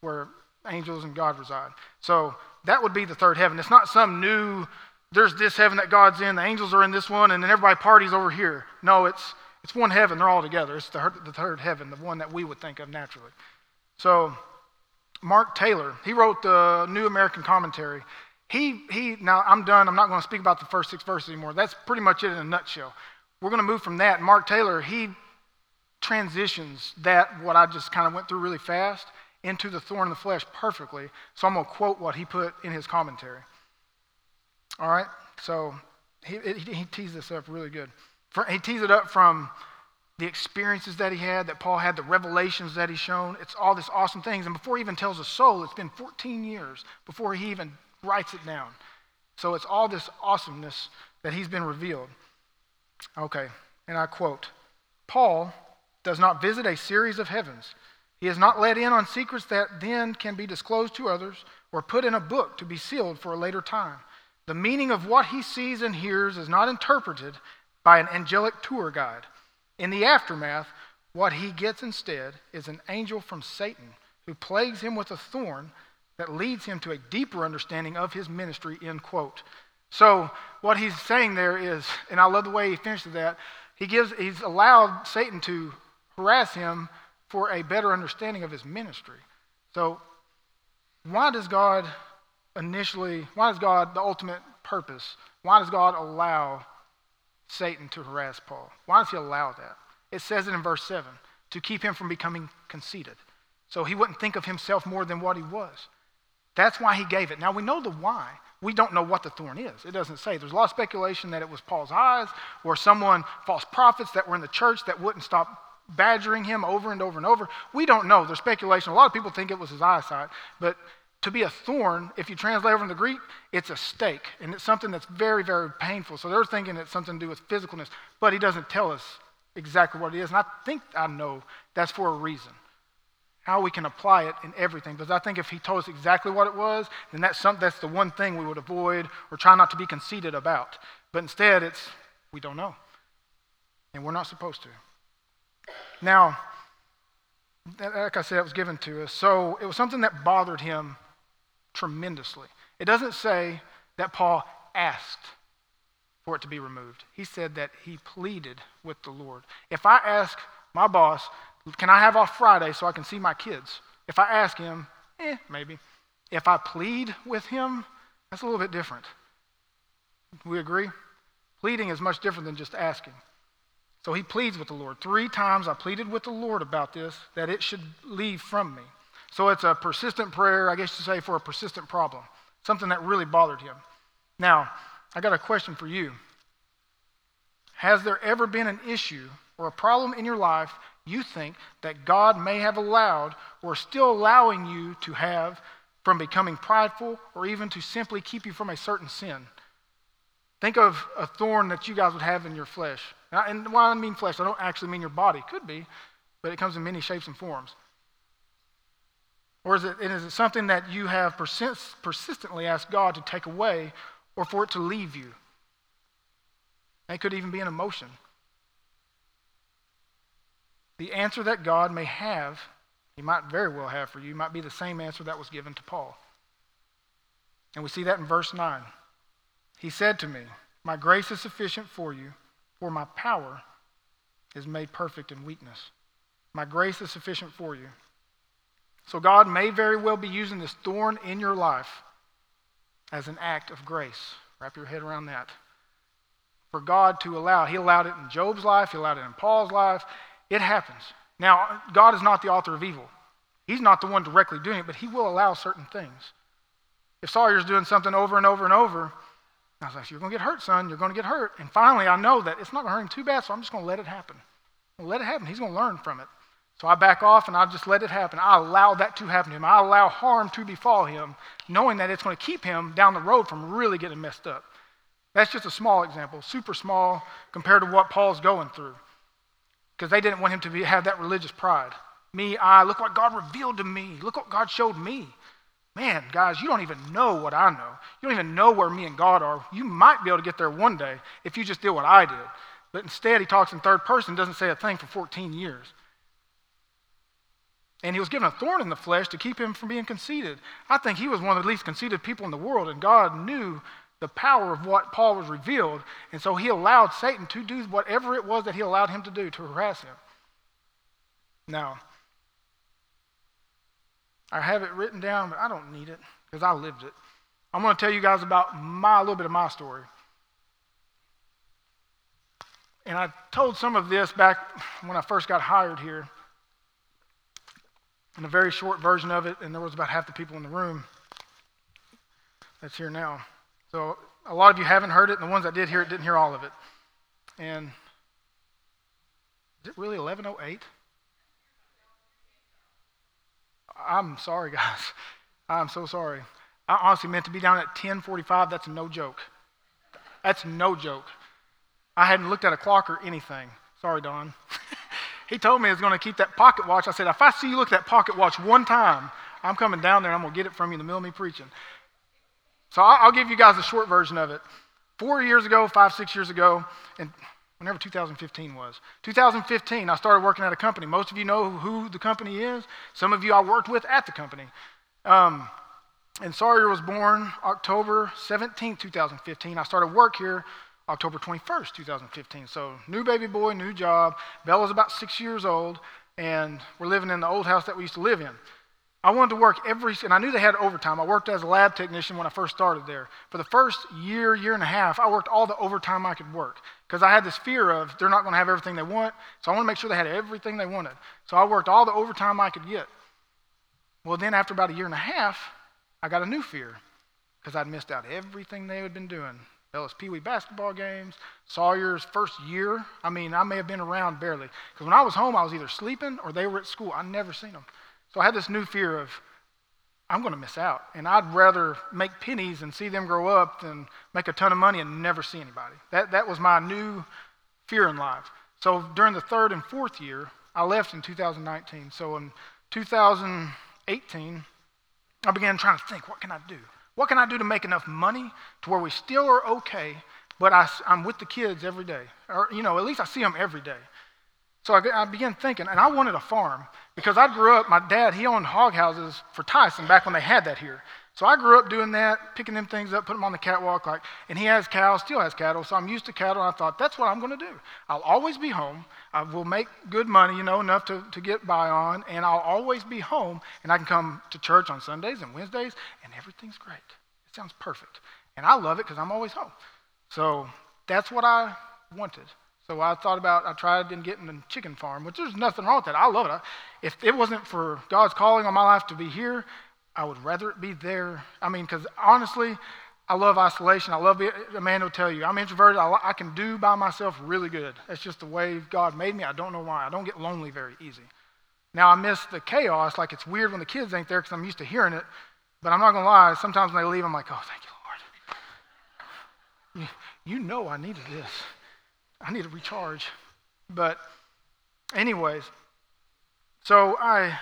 where angels and God reside. So that would be the third heaven. It's not some new, there's this heaven that God's in, the angels are in this one, and then everybody parties over here. No, it's, it's one heaven. They're all together. It's the, the third heaven, the one that we would think of naturally. So, Mark Taylor, he wrote the New American Commentary. He, he, now I'm done. I'm not going to speak about the first six verses anymore. That's pretty much it in a nutshell. We're going to move from that. Mark Taylor, he transitions that, what I just kind of went through really fast, into the thorn in the flesh perfectly. So I'm going to quote what he put in his commentary. All right? So he, he, he teased this up really good. He teased it up from the experiences that he had, that Paul had, the revelations that he's shown. It's all this awesome things. And before he even tells a soul, it's been 14 years before he even writes it down. So it's all this awesomeness that he's been revealed. Okay, and I quote Paul does not visit a series of heavens. He is not let in on secrets that then can be disclosed to others or put in a book to be sealed for a later time. The meaning of what he sees and hears is not interpreted by an angelic tour guide. In the aftermath, what he gets instead is an angel from Satan who plagues him with a thorn that leads him to a deeper understanding of his ministry, end quote. So, what he's saying there is, and I love the way he finishes that, he gives, he's allowed Satan to harass him for a better understanding of his ministry. So, why does God initially, why does God, the ultimate purpose, why does God allow Satan to harass Paul? Why does he allow that? It says it in verse 7 to keep him from becoming conceited. So he wouldn't think of himself more than what he was. That's why he gave it. Now we know the why. We don't know what the thorn is. It doesn't say. There's a lot of speculation that it was Paul's eyes or someone, false prophets that were in the church that wouldn't stop badgering him over and over and over. We don't know. There's speculation. A lot of people think it was his eyesight. But to be a thorn, if you translate over in the Greek, it's a stake. And it's something that's very, very painful. So they're thinking it's something to do with physicalness. But he doesn't tell us exactly what it is. And I think I know that's for a reason. How we can apply it in everything. Because I think if he told us exactly what it was, then that's, some, that's the one thing we would avoid or try not to be conceited about. But instead, it's we don't know. And we're not supposed to. Now, like I said, it was given to us. So it was something that bothered him tremendously. It doesn't say that Paul asked for it to be removed. He said that he pleaded with the Lord. If I ask my boss, can I have off Friday so I can see my kids? If I ask him, eh, maybe. If I plead with him, that's a little bit different. We agree? Pleading is much different than just asking. So he pleads with the Lord. Three times I pleaded with the Lord about this, that it should leave from me. So it's a persistent prayer, I guess you say, for a persistent problem, something that really bothered him. Now, I got a question for you. Has there ever been an issue or a problem in your life you think that God may have allowed or still allowing you to have from becoming prideful or even to simply keep you from a certain sin? Think of a thorn that you guys would have in your flesh. And when I mean flesh, I don't actually mean your body. Could be, but it comes in many shapes and forms. Or is it, is it something that you have persist, persistently asked God to take away or for it to leave you? It could even be an emotion. The answer that God may have, He might very well have for you, might be the same answer that was given to Paul. And we see that in verse 9. He said to me, My grace is sufficient for you for my power is made perfect in weakness. My grace is sufficient for you. So God may very well be using this thorn in your life as an act of grace. Wrap your head around that. For God to allow, He allowed it in Job's life, He allowed it in Paul's life. It happens. Now, God is not the author of evil. He's not the one directly doing it, but He will allow certain things. If Sawyer's doing something over and over and over, I was like, You're going to get hurt, son. You're going to get hurt. And finally, I know that it's not going to hurt him too bad, so I'm just going to let it happen. let it happen. He's going to learn from it. So I back off and I just let it happen. I allow that to happen to him. I allow harm to befall him, knowing that it's going to keep him down the road from really getting messed up. That's just a small example, super small compared to what Paul's going through. Because they didn't want him to be, have that religious pride. Me, I, look what God revealed to me. Look what God showed me. Man, guys, you don't even know what I know. You don't even know where me and God are. You might be able to get there one day if you just did what I did. But instead, he talks in third person, doesn't say a thing for 14 years. And he was given a thorn in the flesh to keep him from being conceited. I think he was one of the least conceited people in the world, and God knew the power of what Paul was revealed, and so he allowed Satan to do whatever it was that he allowed him to do to harass him. Now, I have it written down, but I don't need it because I lived it. I'm going to tell you guys about my, a little bit of my story. And I told some of this back when I first got hired here, in a very short version of it, and there was about half the people in the room that's here now. So a lot of you haven't heard it, and the ones that did hear it didn't hear all of it. And is it really 1108? I'm sorry, guys. I'm so sorry. I honestly meant to be down at 1045. That's no joke. That's no joke. I hadn't looked at a clock or anything. Sorry, Don. he told me he was going to keep that pocket watch. I said, if I see you look at that pocket watch one time, I'm coming down there and I'm going to get it from you in the middle of me preaching. So I'll give you guys a short version of it. Four years ago, five, six years ago, and whenever 2015 was, 2015, I started working at a company. Most of you know who the company is. Some of you I worked with at the company. Um, and Sawyer was born October 17, 2015. I started work here October 21st, 2015. So, new baby boy, new job. Bella's about six years old, and we're living in the old house that we used to live in. I wanted to work every, and I knew they had overtime. I worked as a lab technician when I first started there. For the first year, year and a half, I worked all the overtime I could work because I had this fear of they're not going to have everything they want. So I want to make sure they had everything they wanted. So I worked all the overtime I could get. Well, then after about a year and a half, I got a new fear because I'd missed out everything they had been doing. Bella's Pee Wee basketball games, Sawyer's first year. I mean, I may have been around barely. Because when I was home, I was either sleeping or they were at school. I'd never seen them. So I had this new fear of, I'm going to miss out. And I'd rather make pennies and see them grow up than make a ton of money and never see anybody. That, that was my new fear in life. So during the third and fourth year, I left in 2019. So in 2018, I began trying to think, what can I do? What can I do to make enough money to where we still are okay, but I, I'm with the kids every day? Or, you know, at least I see them every day. So I, I began thinking, and I wanted a farm because I grew up, my dad, he owned hog houses for Tyson back when they had that here. So I grew up doing that, picking them things up, putting them on the catwalk. Like, and he has cows, still has cattle, so I'm used to cattle. And I thought, that's what I'm going to do. I'll always be home. I will make good money, you know, enough to, to get by on, and I'll always be home. And I can come to church on Sundays and Wednesdays, and everything's great. It sounds perfect. And I love it because I'm always home. So that's what I wanted. So I thought about, I tried in getting a chicken farm, which there's nothing wrong with that. I love it. If it wasn't for God's calling on my life to be here, I would rather it be there. I mean, because honestly, I love isolation. I love it. man will tell you, I'm introverted. I, I can do by myself really good. That's just the way God made me. I don't know why. I don't get lonely very easy. Now, I miss the chaos. Like, it's weird when the kids ain't there because I'm used to hearing it. But I'm not going to lie. Sometimes when they leave, I'm like, oh, thank you, Lord. You know I needed this. I need to recharge. But, anyways, so I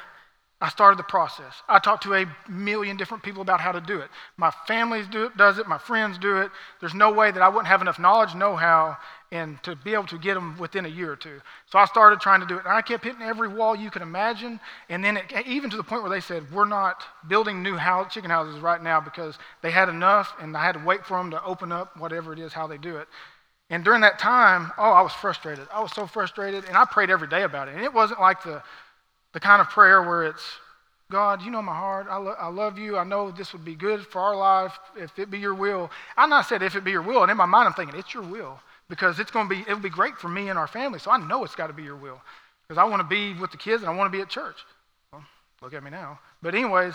I started the process. I talked to a million different people about how to do it. My family do does it, my friends do it. There's no way that I wouldn't have enough knowledge, know how, and to be able to get them within a year or two. So I started trying to do it. And I kept hitting every wall you could imagine. And then it, even to the point where they said, We're not building new house, chicken houses right now because they had enough and I had to wait for them to open up whatever it is, how they do it. And during that time, oh, I was frustrated. I was so frustrated. And I prayed every day about it. And it wasn't like the the kind of prayer where it's, God, you know my heart. I, lo- I love you. I know this would be good for our life if it be your will. I'm not said if it be your will, and in my mind I'm thinking it's your will because it's going to be it'll be great for me and our family. So I know it's got to be your will because I want to be with the kids and I want to be at church. Well, look at me now. But anyways,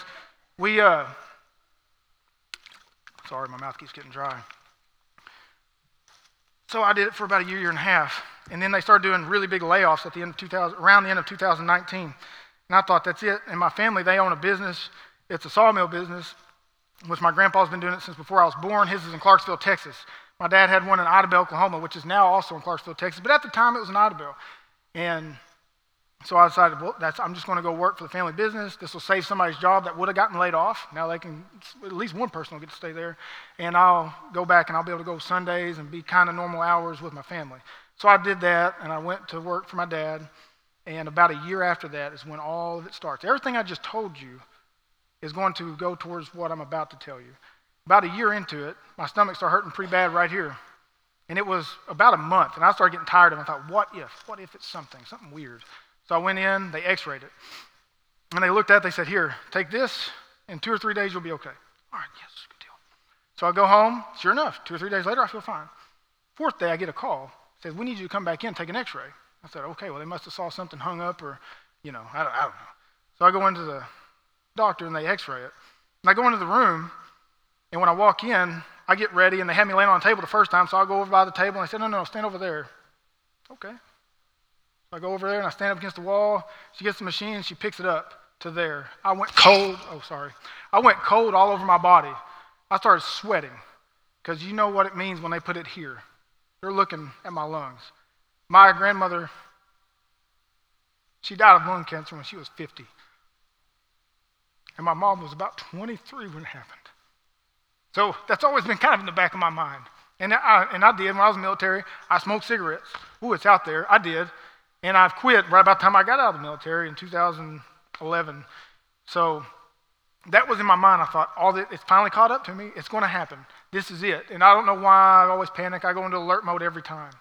we. Uh, sorry, my mouth keeps getting dry. So I did it for about a year, year and a half. And then they started doing really big layoffs at the end of 2000, around the end of 2019. And I thought, that's it. And my family, they own a business. It's a sawmill business, which my grandpa's been doing it since before I was born. His is in Clarksville, Texas. My dad had one in Idabel, Oklahoma, which is now also in Clarksville, Texas. But at the time, it was in Idabel. And so I decided, well, that's, I'm just going to go work for the family business. This will save somebody's job that would have gotten laid off. Now they can, at least one person will get to stay there. And I'll go back and I'll be able to go Sundays and be kind of normal hours with my family. So I did that and I went to work for my dad. And about a year after that is when all of it starts. Everything I just told you is going to go towards what I'm about to tell you. About a year into it, my stomach started hurting pretty bad right here. And it was about a month. And I started getting tired of it. I thought, what if? What if it's something? Something weird. So I went in, they x rayed it. And they looked at it, they said, Here, take this. In two or three days, you'll be okay. All right, yes, good deal. So I go home. Sure enough, two or three days later, I feel fine. Fourth day, I get a call. Says, We need you to come back in, take an x ray. I said, Okay, well, they must have saw something hung up or, you know, I don't, I don't know. So I go into the doctor and they x ray it. And I go into the room, and when I walk in, I get ready, and they have me laying on a table the first time, so I go over by the table and I said, no, no, stand over there. Okay. So I go over there and I stand up against the wall. She gets the machine and she picks it up to there. I went cold. Oh, sorry. I went cold all over my body. I started sweating because you know what it means when they put it here. They're looking at my lungs. My grandmother, she died of lung cancer when she was 50. And my mom was about 23 when it happened. So that's always been kind of in the back of my mind. And I, and I did when I was military. I smoked cigarettes. Ooh, it's out there. I did. And I've quit right about the time I got out of the military in 2011. So that was in my mind. I thought, all that, it's finally caught up to me. It's going to happen. This is it. And I don't know why I always panic. I go into alert mode every time.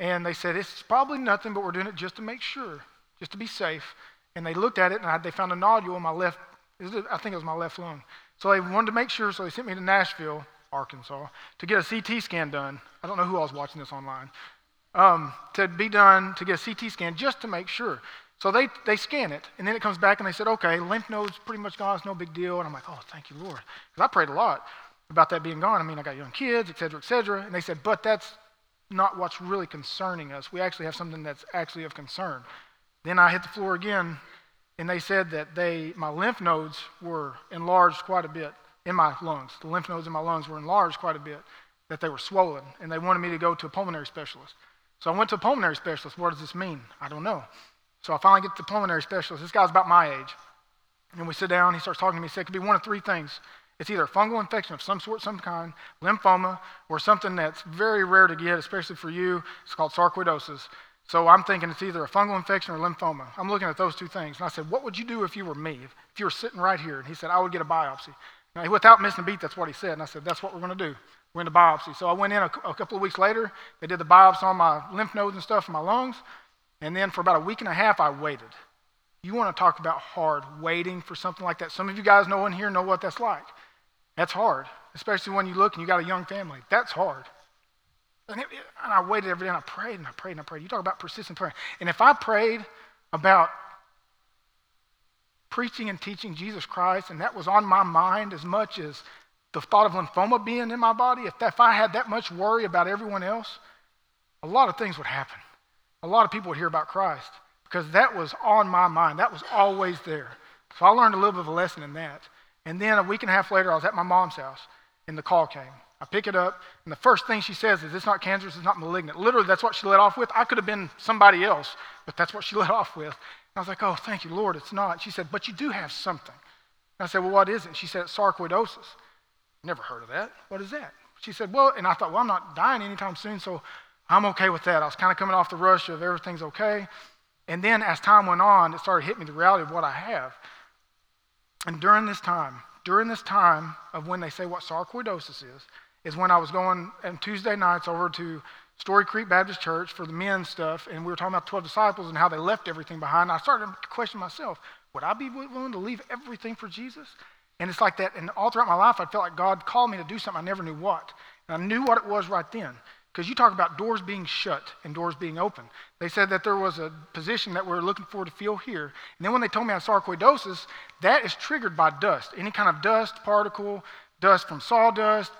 And they said, it's probably nothing, but we're doing it just to make sure, just to be safe. And they looked at it, and I, they found a nodule in my left, I think it was my left lung. So they wanted to make sure, so they sent me to Nashville, Arkansas, to get a CT scan done. I don't know who else watching this online. Um, to be done, to get a CT scan just to make sure. So they, they scan it, and then it comes back and they said, okay, lymph nodes pretty much gone, it's no big deal. And I'm like, oh, thank you, Lord. Because I prayed a lot about that being gone. I mean, I got young kids, et cetera, et cetera. And they said, but that's not what's really concerning us. We actually have something that's actually of concern. Then I hit the floor again, and they said that they, my lymph nodes were enlarged quite a bit in my lungs. The lymph nodes in my lungs were enlarged quite a bit, that they were swollen, and they wanted me to go to a pulmonary specialist. So I went to a pulmonary specialist. What does this mean? I don't know. So I finally get to the pulmonary specialist. This guy's about my age. And we sit down, he starts talking to me. He said, it could be one of three things. It's either a fungal infection of some sort, some kind, lymphoma, or something that's very rare to get, especially for you. It's called sarcoidosis. So I'm thinking it's either a fungal infection or lymphoma. I'm looking at those two things. And I said, What would you do if you were me? If you were sitting right here? And he said, I would get a biopsy. Now, without missing a beat, that's what he said. And I said, That's what we're going to do. We're in the biopsy. So I went in a, a couple of weeks later. They did the biopsy on my lymph nodes and stuff in my lungs. And then for about a week and a half, I waited. You want to talk about hard, waiting for something like that. Some of you guys know in here know what that's like. That's hard, especially when you look and you got a young family. That's hard. And, it, and I waited every day and I prayed and I prayed and I prayed. You talk about persistent prayer. And if I prayed about preaching and teaching Jesus Christ and that was on my mind as much as the thought of lymphoma being in my body, if, that, if I had that much worry about everyone else, a lot of things would happen a lot of people would hear about Christ because that was on my mind. That was always there. So I learned a little bit of a lesson in that. And then a week and a half later, I was at my mom's house, and the call came. I pick it up, and the first thing she says is, It's not cancerous, it's not malignant. Literally, that's what she let off with. I could have been somebody else, but that's what she let off with. I was like, Oh, thank you, Lord, it's not. She said, But you do have something. I said, Well, what is it? She said, It's sarcoidosis. Never heard of that. What is that? She said, Well, and I thought, Well, I'm not dying anytime soon, so I'm okay with that. I was kind of coming off the rush of everything's okay. And then as time went on, it started hitting me the reality of what I have. And during this time, during this time of when they say what sarcoidosis is, is when I was going on Tuesday nights over to Story Creek Baptist Church for the men's stuff, and we were talking about 12 disciples and how they left everything behind. I started to question myself, would I be willing to leave everything for Jesus? And it's like that, and all throughout my life, I felt like God called me to do something I never knew what. And I knew what it was right then. Because you talk about doors being shut and doors being open. They said that there was a position that we are looking for to feel here. And then when they told me I had sarcoidosis, that is triggered by dust. Any kind of dust, particle, dust from sawdust,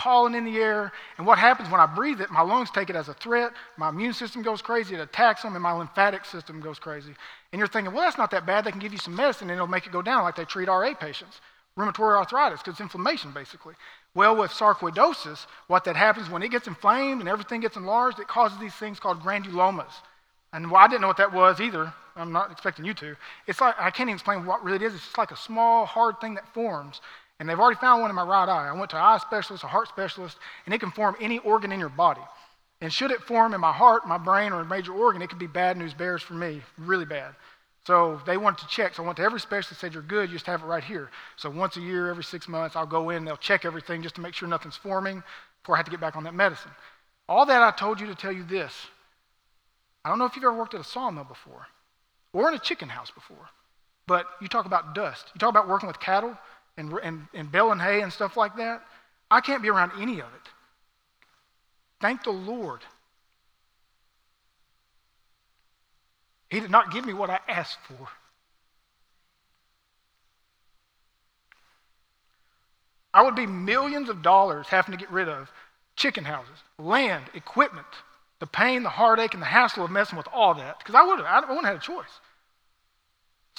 pollen in the air. And what happens when I breathe it, my lungs take it as a threat, my immune system goes crazy, it attacks them, and my lymphatic system goes crazy. And you're thinking, well, that's not that bad. They can give you some medicine and it'll make it go down like they treat RA patients, rheumatoid arthritis, because it's inflammation basically. Well, with sarcoidosis, what that happens when it gets inflamed and everything gets enlarged, it causes these things called granulomas. And well, I didn't know what that was either. I'm not expecting you to. It's like, I can't even explain what really it is. It's just like a small, hard thing that forms. And they've already found one in my right eye. I went to an eye specialist, a heart specialist, and it can form any organ in your body. And should it form in my heart, my brain, or a major organ, it could be bad news bears for me, really bad. So they wanted to check. So I went to every specialist said, You're good, you just have it right here. So once a year, every six months, I'll go in, they'll check everything just to make sure nothing's forming before I have to get back on that medicine. All that I told you to tell you this. I don't know if you've ever worked at a sawmill before or in a chicken house before, but you talk about dust. You talk about working with cattle and, and, and baling hay and stuff like that. I can't be around any of it. Thank the Lord He did not give me what I asked for. I would be millions of dollars having to get rid of chicken houses, land, equipment, the pain, the heartache, and the hassle of messing with all that, because I would have, I wouldn't have had a choice.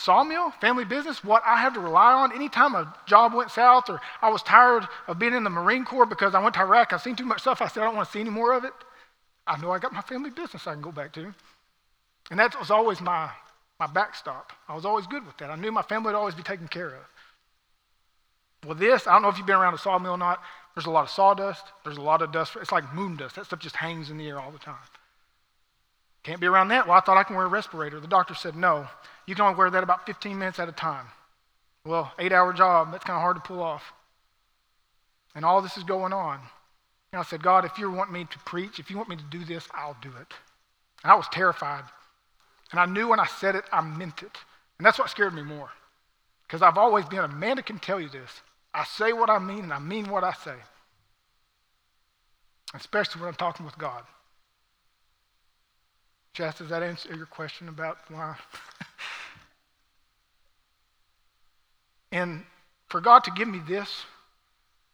Sawmill, family business, what I had to rely on anytime a job went south or I was tired of being in the Marine Corps because I went to Iraq, I've seen too much stuff, I said I don't want to see any more of it. I know I got my family business I can go back to. And that was always my, my backstop. I was always good with that. I knew my family would always be taken care of. Well, this, I don't know if you've been around a sawmill or not. There's a lot of sawdust. There's a lot of dust. It's like moon dust. That stuff just hangs in the air all the time. Can't be around that. Well, I thought I can wear a respirator. The doctor said, no, you can only wear that about 15 minutes at a time. Well, eight hour job, that's kind of hard to pull off. And all this is going on. And I said, God, if you want me to preach, if you want me to do this, I'll do it. And I was terrified. And I knew when I said it, I meant it. And that's what scared me more. Because I've always been a man that can tell you this. I say what I mean, and I mean what I say. Especially when I'm talking with God. Jess, does that answer your question about why? and for God to give me this,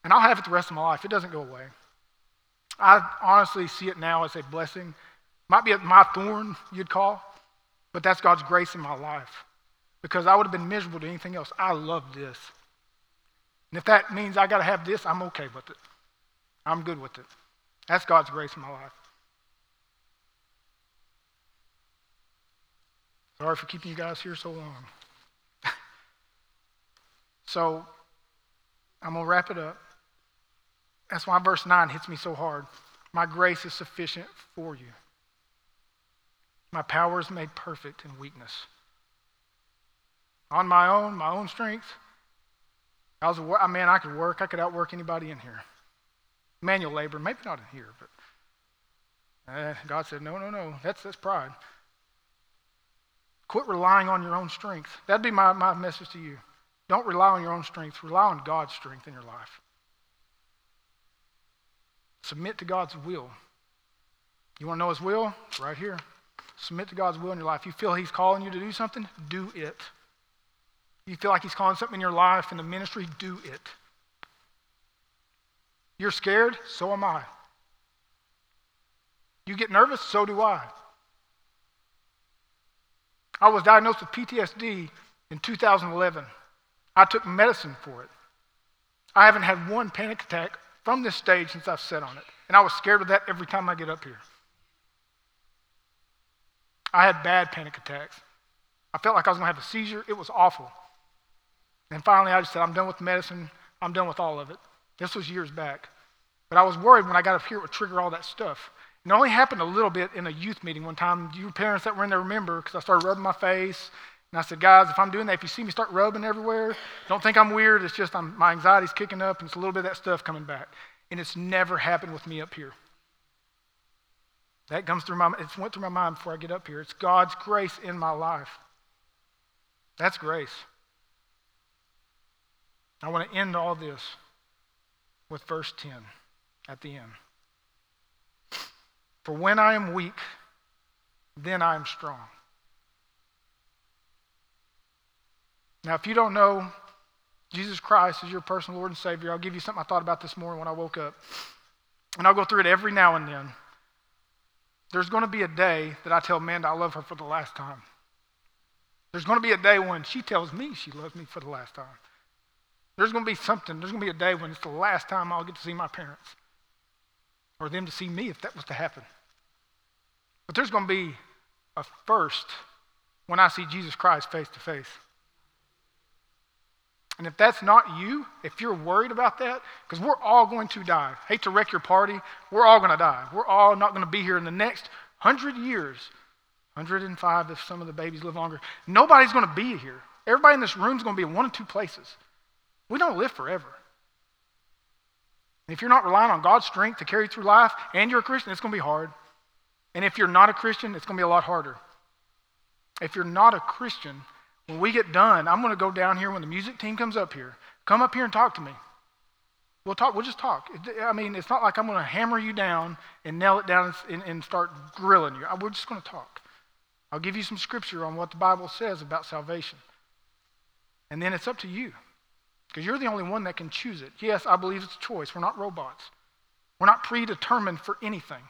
and I'll have it the rest of my life, it doesn't go away. I honestly see it now as a blessing. Might be my thorn, you'd call, but that's God's grace in my life. Because I would have been miserable to anything else. I love this. And if that means I got to have this, I'm okay with it. I'm good with it. That's God's grace in my life. Sorry for keeping you guys here so long. so, I'm going to wrap it up. That's why verse 9 hits me so hard. My grace is sufficient for you. My power is made perfect in weakness. On my own, my own strength, I was, I man, I could work. I could outwork anybody in here. Manual labor, maybe not in here, but uh, God said, no, no, no. That's, that's pride. Quit relying on your own strength. That'd be my, my message to you. Don't rely on your own strength. Rely on God's strength in your life. Submit to God's will. You want to know His will? Right here. Submit to God's will in your life. You feel He's calling you to do something? Do it. You feel like He's calling something in your life, in the ministry? Do it. You're scared? So am I. You get nervous? So do I. I was diagnosed with PTSD in 2011. I took medicine for it. I haven't had one panic attack from this stage since I've sat on it. And I was scared of that every time I get up here. I had bad panic attacks. I felt like I was going to have a seizure. It was awful. And finally, I just said, I'm done with medicine. I'm done with all of it. This was years back. But I was worried when I got up here it would trigger all that stuff. It only happened a little bit in a youth meeting one time. You parents that were in there remember because I started rubbing my face. And I said, guys, if I'm doing that, if you see me start rubbing everywhere, don't think I'm weird. It's just I'm, my anxiety's kicking up and it's a little bit of that stuff coming back. And it's never happened with me up here. That comes through my it went through my mind before I get up here. It's God's grace in my life. That's grace. I want to end all this with verse 10 at the end. For when I am weak, then I am strong. Now, if you don't know Jesus Christ is your personal Lord and Savior, I'll give you something I thought about this morning when I woke up. And I'll go through it every now and then. There's going to be a day that I tell Amanda I love her for the last time. There's going to be a day when she tells me she loves me for the last time. There's going to be something, there's going to be a day when it's the last time I'll get to see my parents or them to see me if that was to happen. But there's going to be a first when I see Jesus Christ face to face. And if that's not you, if you're worried about that, because we're all going to die. Hate to wreck your party, we're all going to die. We're all not going to be here in the next hundred years. 105 if some of the babies live longer. Nobody's going to be here. Everybody in this room is going to be in one of two places. We don't live forever. And if you're not relying on God's strength to carry through life and you're a Christian, it's going to be hard. And if you're not a Christian, it's going to be a lot harder. If you're not a Christian, when we get done, I'm going to go down here when the music team comes up here. Come up here and talk to me. We'll talk. We'll just talk. I mean, it's not like I'm going to hammer you down and nail it down and, and start grilling you. We're just going to talk. I'll give you some scripture on what the Bible says about salvation. And then it's up to you because you're the only one that can choose it. Yes, I believe it's a choice. We're not robots, we're not predetermined for anything.